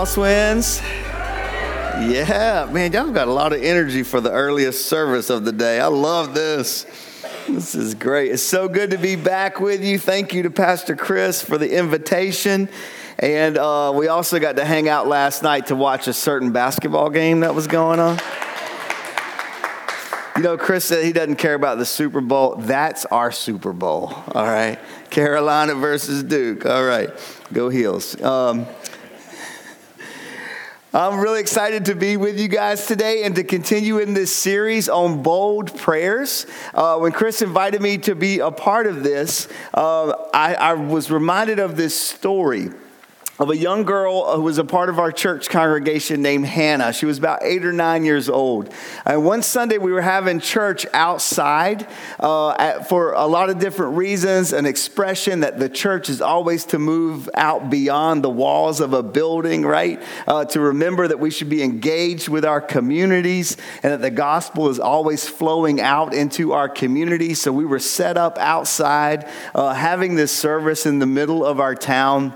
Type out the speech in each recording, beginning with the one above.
Crosswinds. Yeah, man, y'all got a lot of energy for the earliest service of the day. I love this. This is great. It's so good to be back with you. Thank you to Pastor Chris for the invitation. And uh, we also got to hang out last night to watch a certain basketball game that was going on. You know, Chris said he doesn't care about the Super Bowl. That's our Super Bowl, all right? Carolina versus Duke, all right. Go Heels. Um, I'm really excited to be with you guys today and to continue in this series on bold prayers. Uh, when Chris invited me to be a part of this, uh, I, I was reminded of this story of a young girl who was a part of our church congregation named Hannah. She was about eight or nine years old. And one Sunday we were having church outside uh, at, for a lot of different reasons, an expression that the church is always to move out beyond the walls of a building, right? Uh, to remember that we should be engaged with our communities and that the gospel is always flowing out into our community. So we were set up outside, uh, having this service in the middle of our town.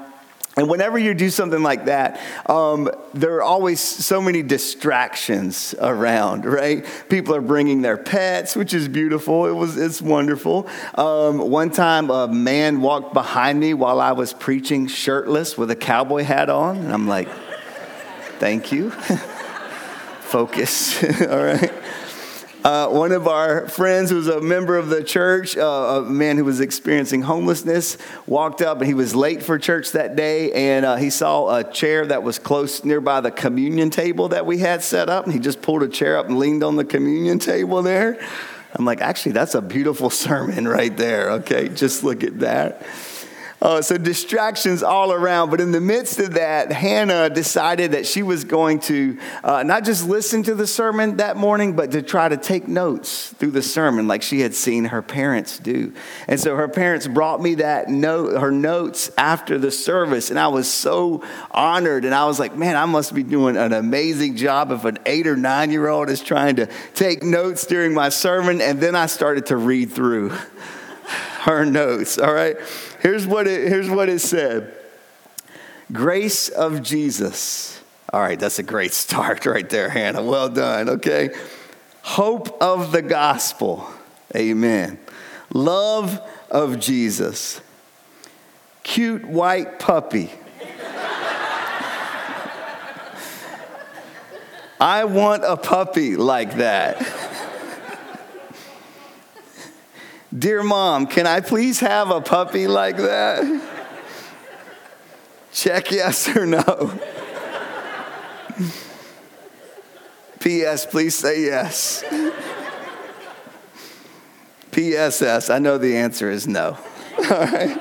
And whenever you do something like that, um, there are always so many distractions around, right? People are bringing their pets, which is beautiful. It was, it's wonderful. Um, one time, a man walked behind me while I was preaching, shirtless with a cowboy hat on, and I'm like, "Thank you." Focus, all right. Uh, one of our friends who was a member of the church, uh, a man who was experiencing homelessness, walked up and he was late for church that day and uh, he saw a chair that was close nearby the communion table that we had set up. And he just pulled a chair up and leaned on the communion table there. I'm like, actually, that's a beautiful sermon right there. Okay, just look at that. Uh, so distractions all around. But in the midst of that, Hannah decided that she was going to uh, not just listen to the sermon that morning, but to try to take notes through the sermon like she had seen her parents do. And so her parents brought me that note, her notes after the service. And I was so honored. And I was like, man, I must be doing an amazing job if an eight or nine year old is trying to take notes during my sermon. And then I started to read through her notes, all right? Here's what it, here's what it said Grace of Jesus. All right, that's a great start right there, Hannah. Well done, okay? Hope of the gospel. Amen. Love of Jesus. Cute white puppy. I want a puppy like that. Dear mom, can I please have a puppy like that? Check yes or no. P.S. Please say yes. P.S.S. I know the answer is no. All right.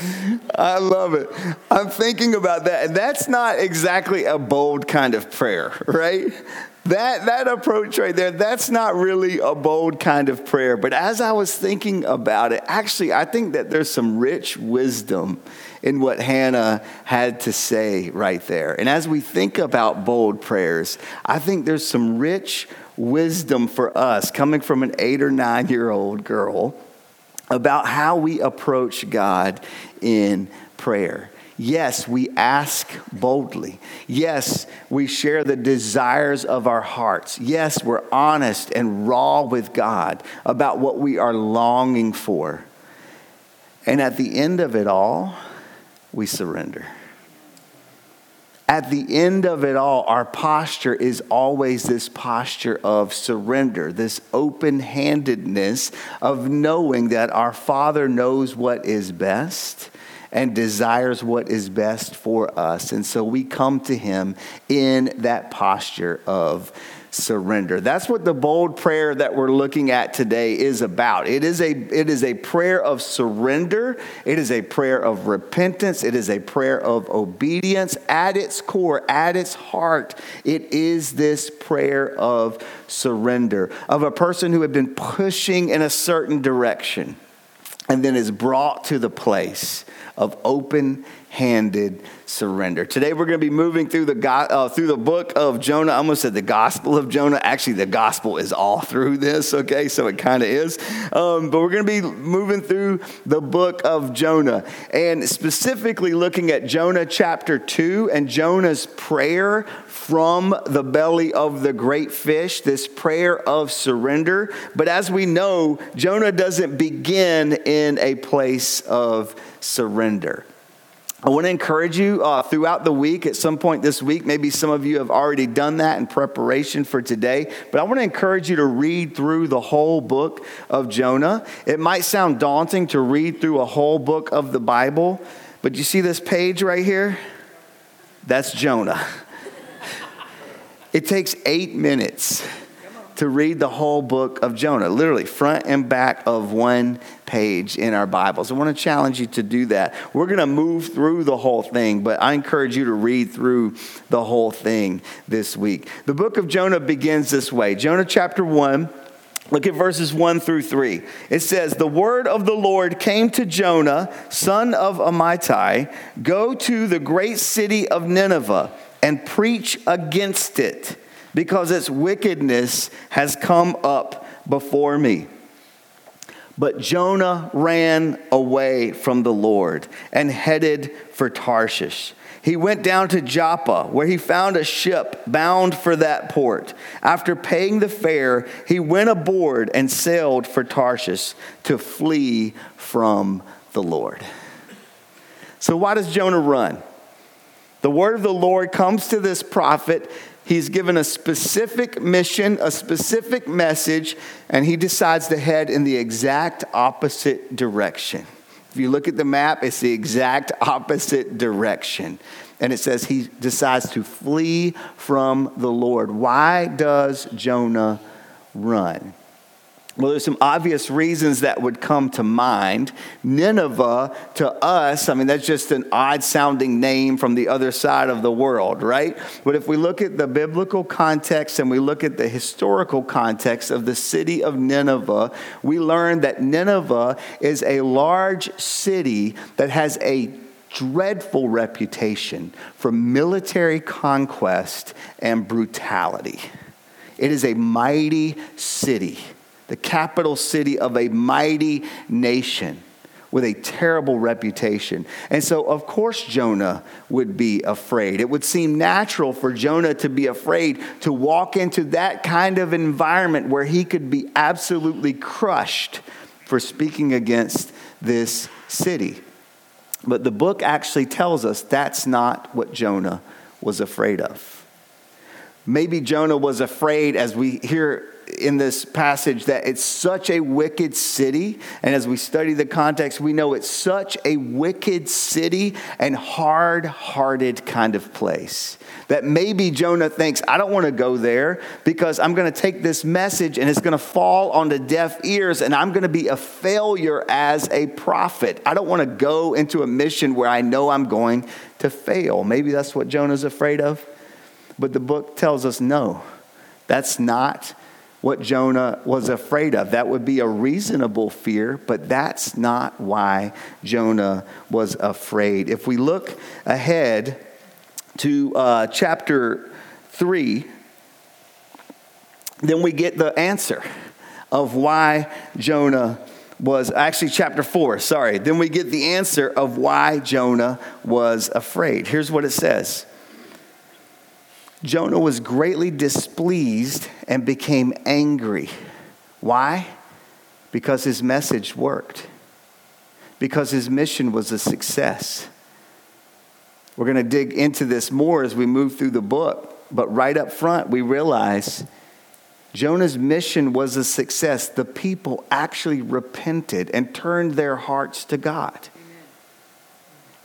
I love it. I'm thinking about that. And that's not exactly a bold kind of prayer, right? That, that approach right there, that's not really a bold kind of prayer. But as I was thinking about it, actually, I think that there's some rich wisdom in what Hannah had to say right there. And as we think about bold prayers, I think there's some rich wisdom for us coming from an eight or nine year old girl about how we approach God in prayer. Yes, we ask boldly. Yes, we share the desires of our hearts. Yes, we're honest and raw with God about what we are longing for. And at the end of it all, we surrender. At the end of it all, our posture is always this posture of surrender, this open handedness of knowing that our Father knows what is best and desires what is best for us. And so we come to him in that posture of surrender. That's what the bold prayer that we're looking at today is about. It is a it is a prayer of surrender. It is a prayer of repentance. It is a prayer of obedience at its core, at its heart. It is this prayer of surrender of a person who had been pushing in a certain direction and then is brought to the place of open handed surrender. Today we're going to be moving through the uh, through the book of Jonah. I almost said the Gospel of Jonah. Actually, the Gospel is all through this. Okay, so it kind of is. Um, but we're going to be moving through the book of Jonah, and specifically looking at Jonah chapter two and Jonah's prayer from the belly of the great fish. This prayer of surrender. But as we know, Jonah doesn't begin in a place of surrender. I want to encourage you uh, throughout the week, at some point this week, maybe some of you have already done that in preparation for today, but I want to encourage you to read through the whole book of Jonah. It might sound daunting to read through a whole book of the Bible, but you see this page right here? That's Jonah. It takes eight minutes to read the whole book of Jonah, literally front and back of one page in our Bibles. I want to challenge you to do that. We're going to move through the whole thing, but I encourage you to read through the whole thing this week. The book of Jonah begins this way Jonah chapter 1. Look at verses 1 through 3. It says, The word of the Lord came to Jonah, son of Amittai, go to the great city of Nineveh and preach against it because its wickedness has come up before me. But Jonah ran away from the Lord and headed for Tarshish. He went down to Joppa, where he found a ship bound for that port. After paying the fare, he went aboard and sailed for Tarshish to flee from the Lord. So, why does Jonah run? The word of the Lord comes to this prophet He's given a specific mission, a specific message, and he decides to head in the exact opposite direction. If you look at the map, it's the exact opposite direction. And it says he decides to flee from the Lord. Why does Jonah run? Well, there's some obvious reasons that would come to mind. Nineveh, to us, I mean, that's just an odd sounding name from the other side of the world, right? But if we look at the biblical context and we look at the historical context of the city of Nineveh, we learn that Nineveh is a large city that has a dreadful reputation for military conquest and brutality. It is a mighty city the capital city of a mighty nation with a terrible reputation. And so, of course, Jonah would be afraid. It would seem natural for Jonah to be afraid to walk into that kind of environment where he could be absolutely crushed for speaking against this city. But the book actually tells us that's not what Jonah was afraid of. Maybe Jonah was afraid, as we hear in this passage that it's such a wicked city. And as we study the context, we know it's such a wicked city and hard hearted kind of place that maybe Jonah thinks, I don't want to go there because I'm going to take this message and it's going to fall onto deaf ears and I'm going to be a failure as a prophet. I don't want to go into a mission where I know I'm going to fail. Maybe that's what Jonah's afraid of. But the book tells us no, that's not what Jonah was afraid of. That would be a reasonable fear, but that's not why Jonah was afraid. If we look ahead to uh, chapter 3, then we get the answer of why Jonah was actually chapter 4, sorry. Then we get the answer of why Jonah was afraid. Here's what it says Jonah was greatly displeased and became angry. Why? Because his message worked, because his mission was a success. We're going to dig into this more as we move through the book, but right up front, we realize Jonah's mission was a success. The people actually repented and turned their hearts to God.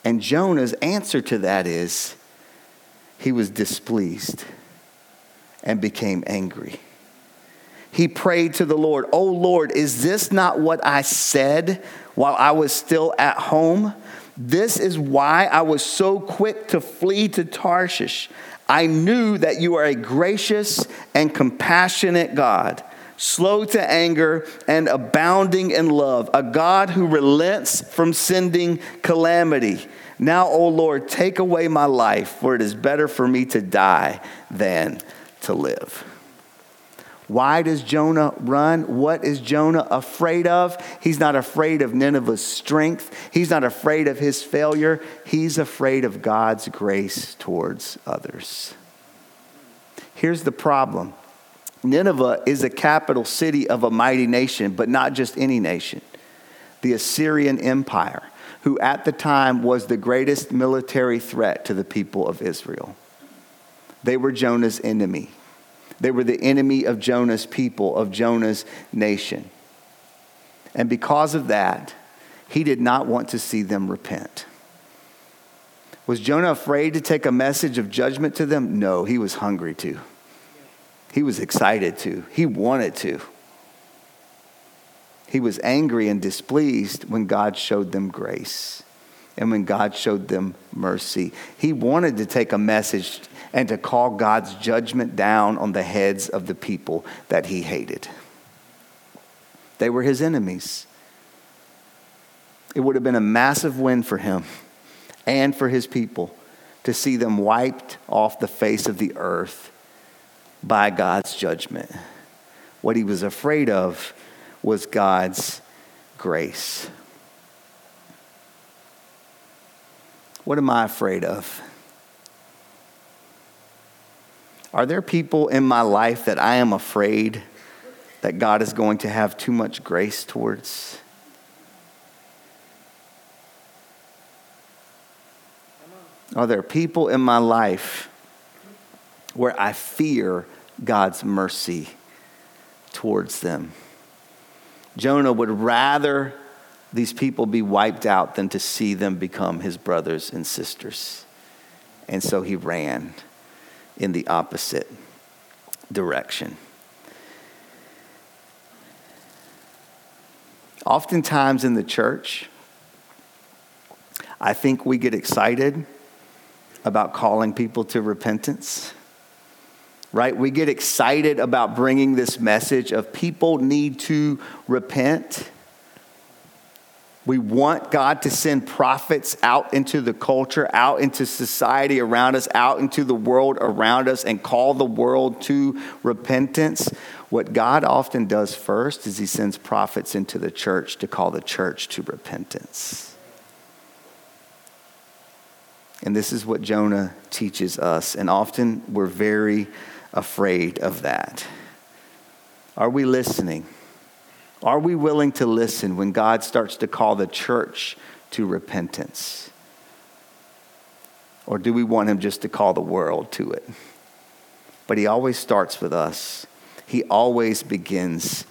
And Jonah's answer to that is he was displeased and became angry. He prayed to the Lord, Oh Lord, is this not what I said while I was still at home? This is why I was so quick to flee to Tarshish. I knew that you are a gracious and compassionate God, slow to anger, and abounding in love, a God who relents from sending calamity. Now, O Lord, take away my life, for it is better for me to die than to live. Why does Jonah run? What is Jonah afraid of? He's not afraid of Nineveh's strength. He's not afraid of his failure. He's afraid of God's grace towards others. Here's the problem Nineveh is a capital city of a mighty nation, but not just any nation. The Assyrian Empire, who at the time was the greatest military threat to the people of Israel. They were Jonah's enemy. They were the enemy of Jonah's people, of Jonah's nation. And because of that, he did not want to see them repent. Was Jonah afraid to take a message of judgment to them? No, he was hungry to. He was excited to. He wanted to. He was angry and displeased when God showed them grace and when God showed them mercy. He wanted to take a message and to call God's judgment down on the heads of the people that he hated. They were his enemies. It would have been a massive win for him and for his people to see them wiped off the face of the earth by God's judgment. What he was afraid of was God's grace. What am I afraid of? Are there people in my life that I am afraid that God is going to have too much grace towards? Are there people in my life where I fear God's mercy towards them? Jonah would rather these people be wiped out than to see them become his brothers and sisters. And so he ran in the opposite direction. Oftentimes in the church, I think we get excited about calling people to repentance. Right? We get excited about bringing this message of people need to repent. We want God to send prophets out into the culture, out into society around us, out into the world around us, and call the world to repentance. What God often does first is He sends prophets into the church to call the church to repentance. And this is what Jonah teaches us, and often we're very afraid of that. Are we listening? Are we willing to listen when God starts to call the church to repentance? Or do we want him just to call the world to it? But he always starts with us, he always begins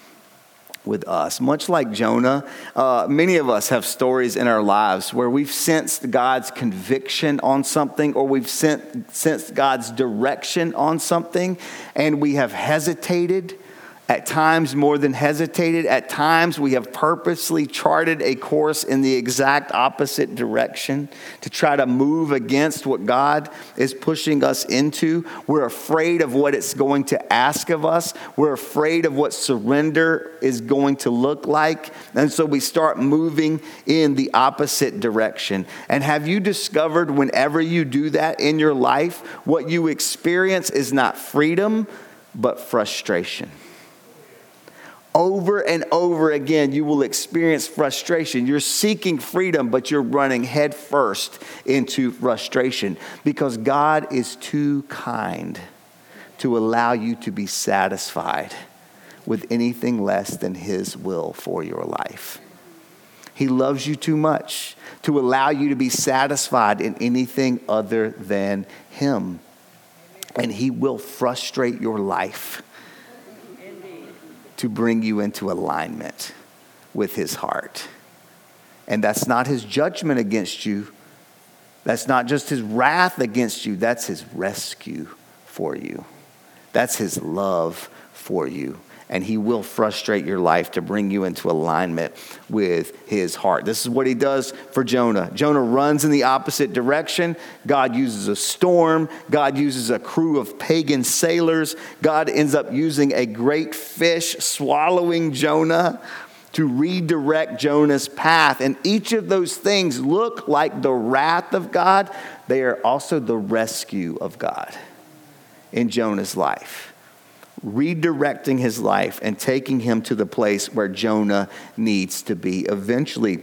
with us. Much like Jonah, uh, many of us have stories in our lives where we've sensed God's conviction on something or we've sensed God's direction on something and we have hesitated at times more than hesitated. At times, we have purposely charted a course in the exact opposite direction to try to move against what God is pushing us into. We're afraid of what it's going to ask of us. We're afraid of what surrender is going to look like. And so we start moving in the opposite direction. And have you discovered whenever you do that in your life, what you experience is not freedom, but frustration? Over and over again, you will experience frustration. You're seeking freedom, but you're running headfirst into frustration because God is too kind to allow you to be satisfied with anything less than His will for your life. He loves you too much to allow you to be satisfied in anything other than Him. And He will frustrate your life to bring you into alignment with his heart. And that's not his judgment against you. That's not just his wrath against you. That's his rescue for you. That's his love for you. And he will frustrate your life to bring you into alignment with his heart. This is what he does for Jonah. Jonah runs in the opposite direction. God uses a storm, God uses a crew of pagan sailors. God ends up using a great fish swallowing Jonah to redirect Jonah's path. And each of those things look like the wrath of God, they are also the rescue of God in Jonah's life. Redirecting his life and taking him to the place where Jonah needs to be. Eventually,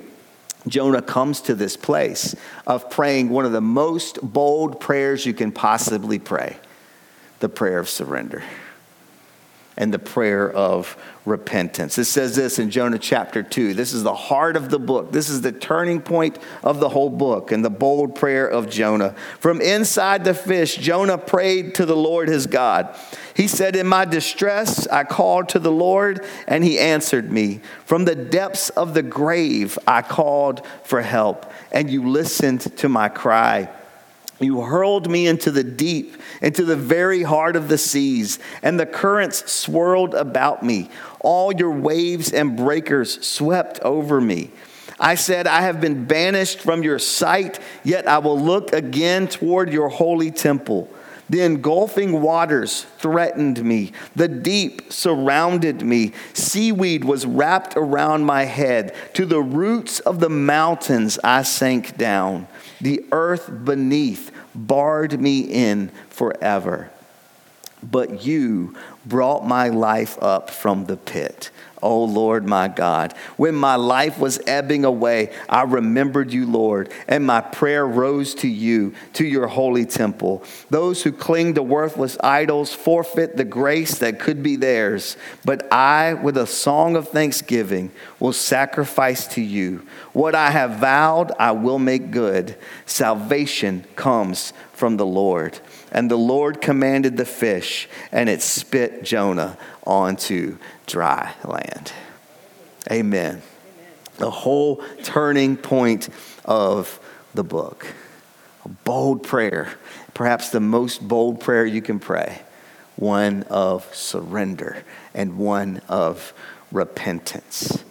Jonah comes to this place of praying one of the most bold prayers you can possibly pray the prayer of surrender and the prayer of repentance. It says this in Jonah chapter 2. This is the heart of the book. This is the turning point of the whole book and the bold prayer of Jonah. From inside the fish, Jonah prayed to the Lord his God. He said, In my distress, I called to the Lord, and he answered me. From the depths of the grave, I called for help, and you listened to my cry. You hurled me into the deep, into the very heart of the seas, and the currents swirled about me. All your waves and breakers swept over me. I said, I have been banished from your sight, yet I will look again toward your holy temple. The engulfing waters threatened me. The deep surrounded me. Seaweed was wrapped around my head. To the roots of the mountains I sank down. The earth beneath barred me in forever. But you brought my life up from the pit. O Lord my God. When my life was ebbing away, I remembered you, Lord, and my prayer rose to you, to your holy temple. Those who cling to worthless idols forfeit the grace that could be theirs. But I, with a song of thanksgiving, will sacrifice to you. What I have vowed, I will make good. Salvation comes from the Lord. And the Lord commanded the fish, and it spit Jonah onto dry land. Amen. The whole turning point of the book. A bold prayer, perhaps the most bold prayer you can pray, one of surrender and one of repentance.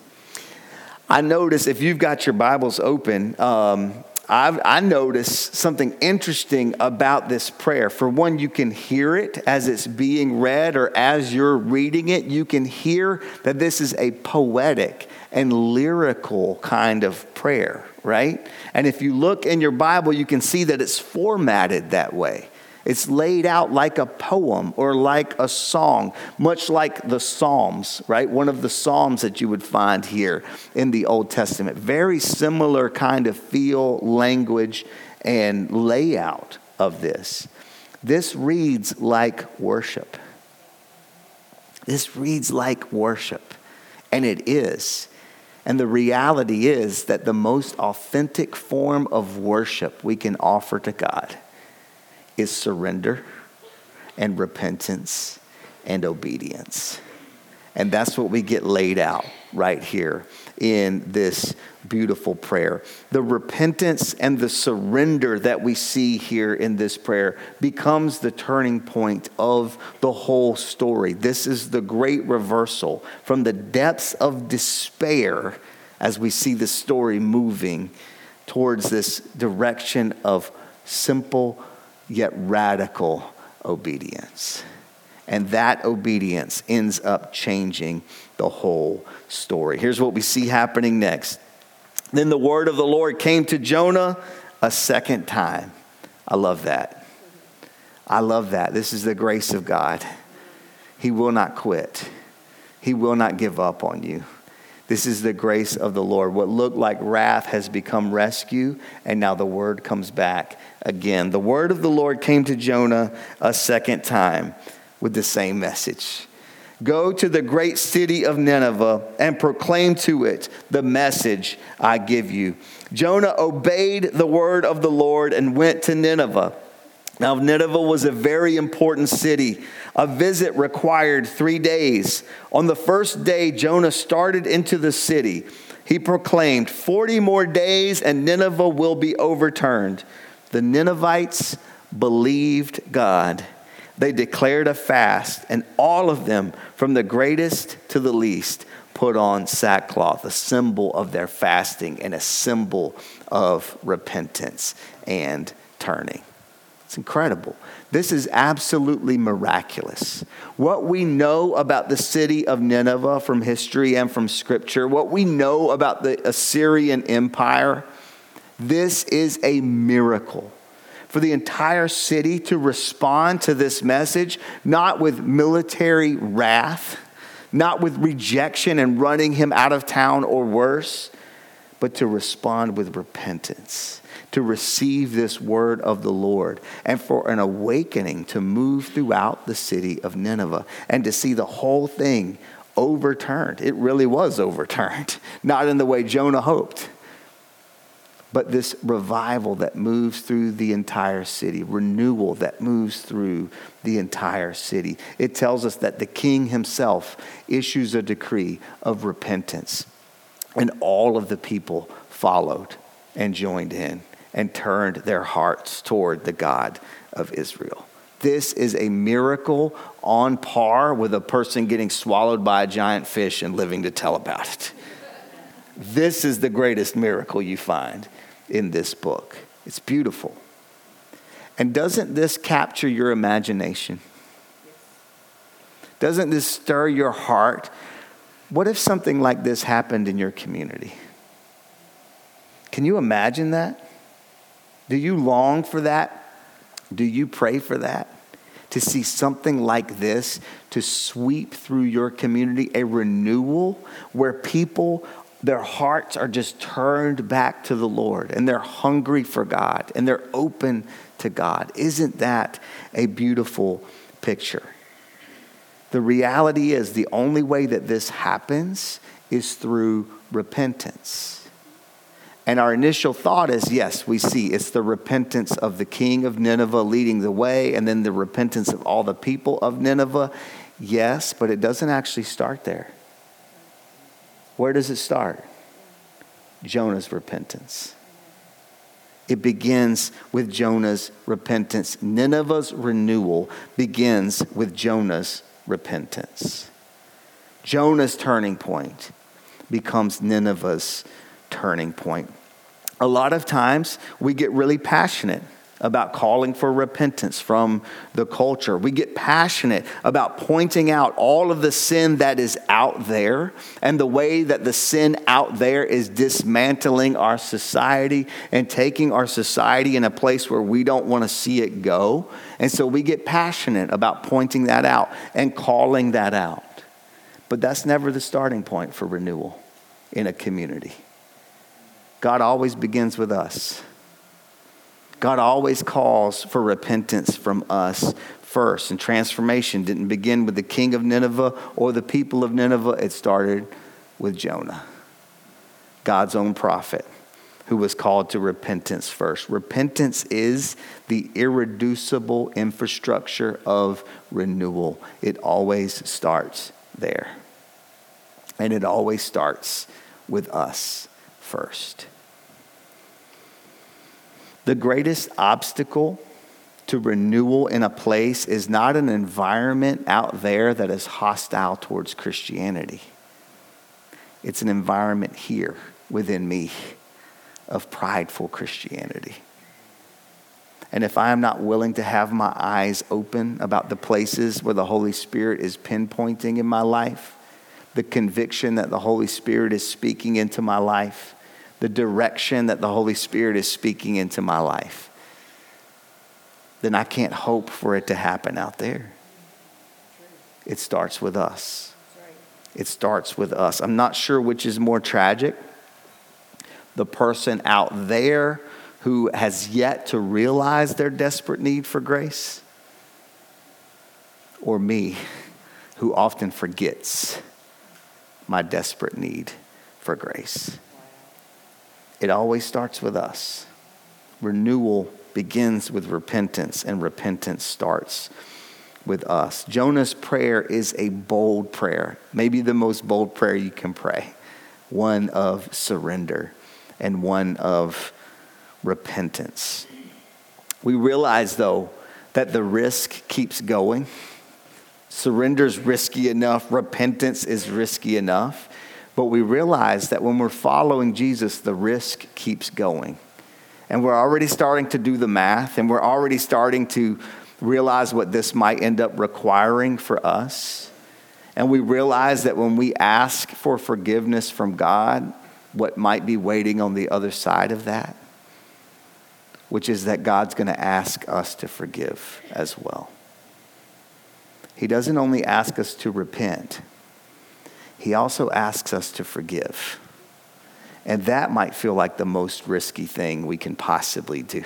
I notice if you've got your Bibles open, um, I've, I notice something interesting about this prayer. For one, you can hear it as it's being read, or as you're reading it, you can hear that this is a poetic and lyrical kind of prayer, right? And if you look in your Bible, you can see that it's formatted that way. It's laid out like a poem or like a song, much like the Psalms, right? One of the Psalms that you would find here in the Old Testament. Very similar kind of feel, language, and layout of this. This reads like worship. This reads like worship, and it is. And the reality is that the most authentic form of worship we can offer to God is surrender and repentance and obedience. And that's what we get laid out right here in this beautiful prayer. The repentance and the surrender that we see here in this prayer becomes the turning point of the whole story. This is the great reversal from the depths of despair as we see the story moving towards this direction of simple yet radical obedience. And that obedience ends up changing the whole story. Here's what we see happening next. Then the word of the Lord came to Jonah a second time. I love that. I love that. This is the grace of God. He will not quit, He will not give up on you. This is the grace of the Lord. What looked like wrath has become rescue, and now the word comes back again. The word of the Lord came to Jonah a second time with the same message. Go to the great city of Nineveh and proclaim to it the message I give you. Jonah obeyed the word of the Lord and went to Nineveh. Now, Nineveh was a very important city a visit required three days. On the first day, Jonah started into the city. He proclaimed, 40 more days and Nineveh will be overturned. The Ninevites believed God. They declared a fast, and all of them, from the greatest to the least, put on sackcloth, a symbol of their fasting and a symbol of repentance and turning. It's incredible. This is absolutely miraculous. What we know about the city of Nineveh from history and from scripture, what we know about the Assyrian Empire, this is a miracle. For the entire city to respond to this message, not with military wrath, not with rejection and running him out of town or worse, but to respond with repentance to receive this word of the Lord and for an awakening to move throughout the city of Nineveh and to see the whole thing overturned. It really was overturned, not in the way Jonah hoped. But this revival that moves through the entire city, renewal that moves through the entire city. It tells us that the king himself issues a decree of repentance, and all of the people followed and joined in and turned their hearts toward the God of Israel. This is a miracle on par with a person getting swallowed by a giant fish and living to tell about it. This is the greatest miracle you find in this book. It's beautiful. And doesn't this capture your imagination? Doesn't this stir your heart? What if something like this happened in your community? Can you imagine that? Do you long for that? Do you pray for that? To see something like this to sweep through your community, a renewal where people, their hearts are just turned back to the Lord and they're hungry for God and they're open to God. Isn't that a beautiful picture? The reality is the only way that this happens is through repentance. And our initial thought is yes, we see it's the repentance of the king of Nineveh leading the way, and then the repentance of all the people of Nineveh. Yes, but it doesn't actually start there. Where does it start? Jonah's repentance. It begins with Jonah's repentance. Nineveh's renewal begins with Jonah's repentance. Jonah's turning point becomes Nineveh's turning point a lot of times we get really passionate about calling for repentance from the culture. We get passionate about pointing out all of the sin that is out there and the way that the sin out there is dismantling our society and taking our society in a place where we don't want to see it go. And so we get passionate about pointing that out and calling that out. But that's never the starting point for renewal in a community. God always begins with us. God always calls for repentance from us first. And transformation didn't begin with the king of Nineveh or the people of Nineveh, it started with Jonah, God's own prophet, who was called to repentance first. Repentance is the irreducible infrastructure of renewal, it always starts there. And it always starts with us first. The greatest obstacle to renewal in a place is not an environment out there that is hostile towards Christianity. It's an environment here within me of prideful Christianity. And if I am not willing to have my eyes open about the places where the Holy Spirit is pinpointing in my life, the conviction that the Holy Spirit is speaking into my life, the direction that the Holy Spirit is speaking into my life, then I can't hope for it to happen out there. It starts with us. It starts with us. I'm not sure which is more tragic the person out there who has yet to realize their desperate need for grace, or me who often forgets my desperate need for grace. It always starts with us. Renewal begins with repentance, and repentance starts with us. Jonah's prayer is a bold prayer, maybe the most bold prayer you can pray one of surrender and one of repentance. We realize, though, that the risk keeps going. Surrender's risky enough, repentance is risky enough. But we realize that when we're following Jesus, the risk keeps going. And we're already starting to do the math, and we're already starting to realize what this might end up requiring for us. And we realize that when we ask for forgiveness from God, what might be waiting on the other side of that, which is that God's going to ask us to forgive as well. He doesn't only ask us to repent, He also asks us to forgive. And that might feel like the most risky thing we can possibly do.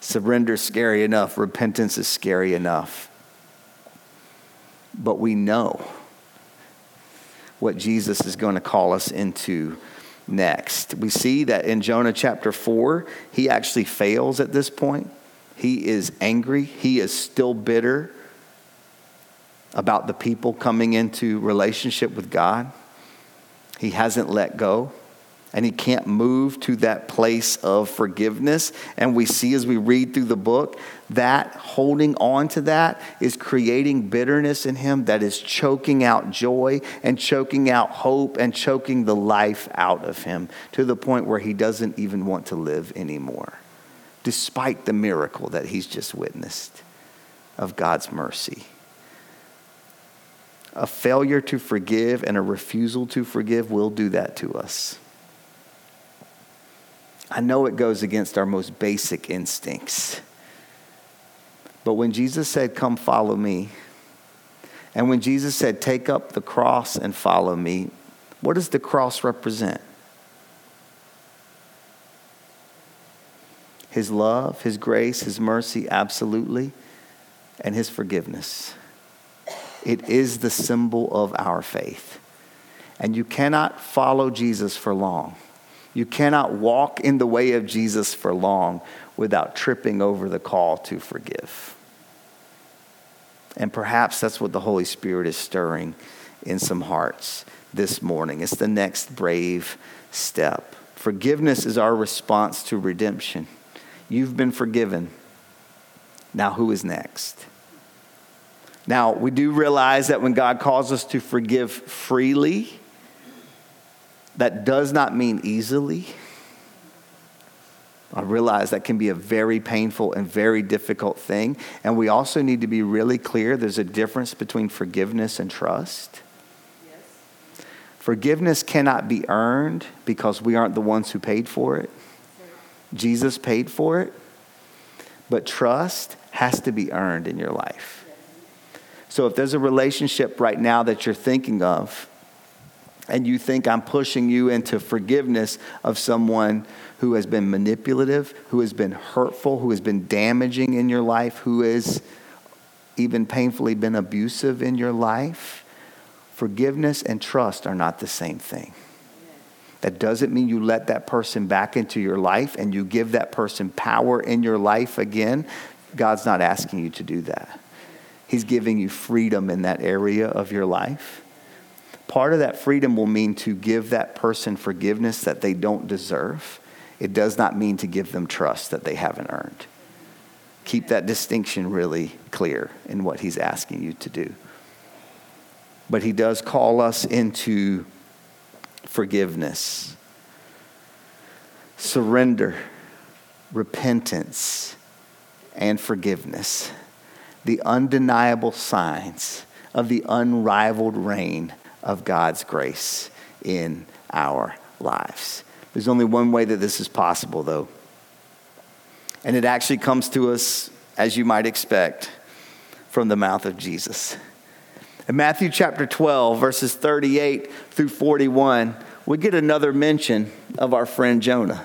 Surrender is scary enough, repentance is scary enough. But we know what Jesus is going to call us into next. We see that in Jonah chapter 4, he actually fails at this point. He is angry, he is still bitter about the people coming into relationship with God. He hasn't let go and he can't move to that place of forgiveness. And we see as we read through the book that holding on to that is creating bitterness in him that is choking out joy and choking out hope and choking the life out of him to the point where he doesn't even want to live anymore, despite the miracle that he's just witnessed of God's mercy. A failure to forgive and a refusal to forgive will do that to us. I know it goes against our most basic instincts. But when Jesus said, Come follow me, and when Jesus said, Take up the cross and follow me, what does the cross represent? His love, His grace, His mercy, absolutely, and His forgiveness. It is the symbol of our faith. And you cannot follow Jesus for long you cannot walk in the way of Jesus for long without tripping over the call to forgive. And perhaps that's what the Holy Spirit is stirring in some hearts this morning. It's the next brave step. Forgiveness is our response to redemption. You've been forgiven. Now, who is next? Now, we do realize that when God calls us to forgive freely, that does not mean easily. I realize that can be a very painful and very difficult thing. And we also need to be really clear there's a difference between forgiveness and trust. Yes. Forgiveness cannot be earned because we aren't the ones who paid for it. Jesus paid for it. But trust has to be earned in your life. So if there's a relationship right now that you're thinking of, and you think I'm pushing you into forgiveness of someone who has been manipulative, who has been hurtful, who has been damaging in your life, who has even painfully been abusive in your life, forgiveness and trust are not the same thing. That doesn't mean you let that person back into your life and you give that person power in your life again. God's not asking you to do that. He's giving you freedom in that area of your life. Part of that freedom will mean to give that person forgiveness that they don't deserve. It does not mean to give them trust that they haven't earned. Keep that distinction really clear in what he's asking you to do. But he does call us into forgiveness, surrender, repentance, and forgiveness. The undeniable signs of the unrivaled reign of God's grace in our lives. There's only one way that this is possible, though. And it actually comes to us, as you might expect, from the mouth of Jesus. In Matthew chapter 12, verses 38 through 41, we get another mention of our friend Jonah.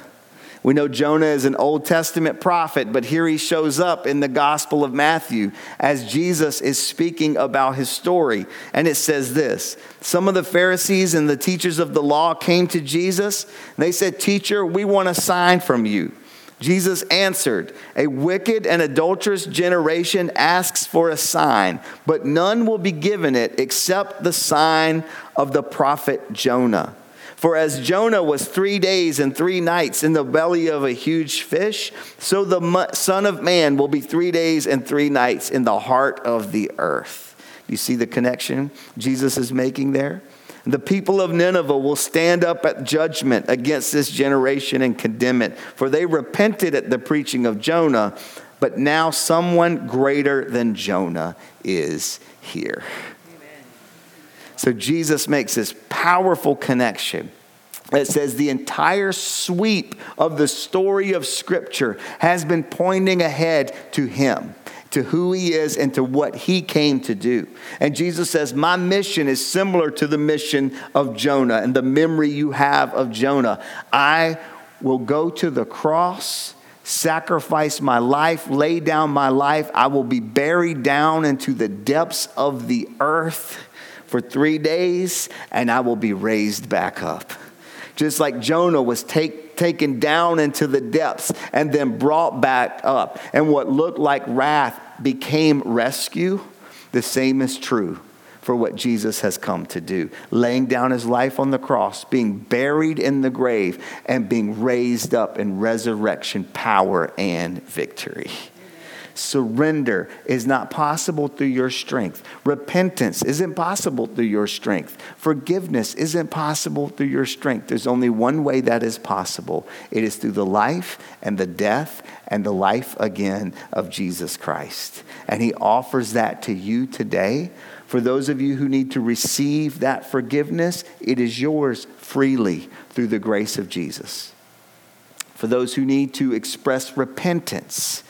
We know Jonah is an Old Testament prophet, but here he shows up in the Gospel of Matthew as Jesus is speaking about his story. And it says this Some of the Pharisees and the teachers of the law came to Jesus. They said, Teacher, we want a sign from you. Jesus answered, A wicked and adulterous generation asks for a sign, but none will be given it except the sign of the prophet Jonah. For as Jonah was three days and three nights in the belly of a huge fish, so the Son of Man will be three days and three nights in the heart of the earth. You see the connection Jesus is making there? The people of Nineveh will stand up at judgment against this generation and condemn it, for they repented at the preaching of Jonah, but now someone greater than Jonah is here. So Jesus makes this powerful connection. It says the entire sweep of the story of Scripture has been pointing ahead to Him, to who He is, and to what He came to do. And Jesus says, My mission is similar to the mission of Jonah and the memory you have of Jonah. I will go to the cross sacrifice my life, lay down my life. I will be buried down into the depths of the earth for three days, and I will be raised back up. Just like Jonah was take, taken down into the depths and then brought back up, and what looked like wrath became rescue, the same is true for what Jesus has come to do laying down his life on the cross, being buried in the grave, and being raised up in resurrection power and victory. Surrender is not possible through your strength. Repentance isn't possible through your strength. Forgiveness isn't possible through your strength. There's only one way that is possible it is through the life and the death and the life again of Jesus Christ. And He offers that to you today. For those of you who need to receive that forgiveness, it is yours freely through the grace of Jesus. For those who need to express repentance,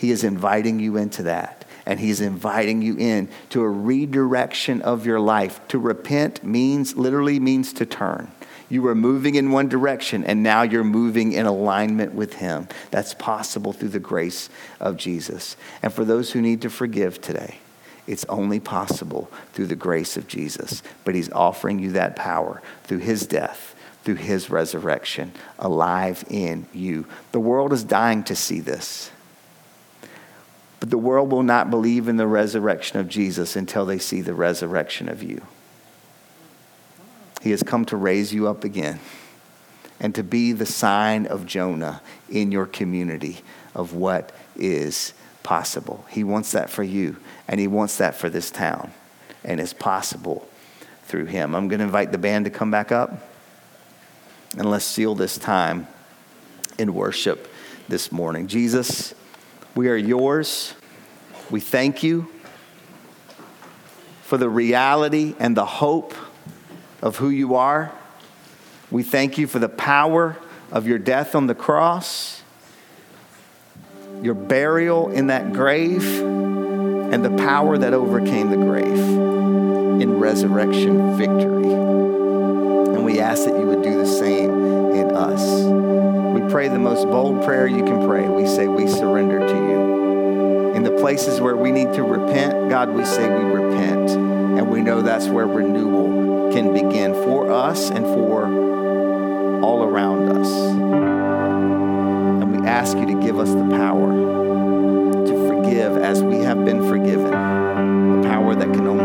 he is inviting you into that. And He's inviting you in to a redirection of your life. To repent means, literally means to turn. You were moving in one direction, and now you're moving in alignment with Him. That's possible through the grace of Jesus. And for those who need to forgive today, it's only possible through the grace of Jesus. But He's offering you that power through His death, through His resurrection, alive in you. The world is dying to see this. But the world will not believe in the resurrection of Jesus until they see the resurrection of you. He has come to raise you up again and to be the sign of Jonah in your community of what is possible. He wants that for you, and He wants that for this town, and it's possible through Him. I'm going to invite the band to come back up, and let's seal this time in worship this morning. Jesus. We are yours. We thank you for the reality and the hope of who you are. We thank you for the power of your death on the cross, your burial in that grave, and the power that overcame the grave in resurrection victory. And we ask that you would do the same pray the most bold prayer you can pray. We say, We surrender to you. In the places where we need to repent, God, we say we repent. And we know that's where renewal can begin for us and for all around us. And we ask you to give us the power to forgive as we have been forgiven, a power that can only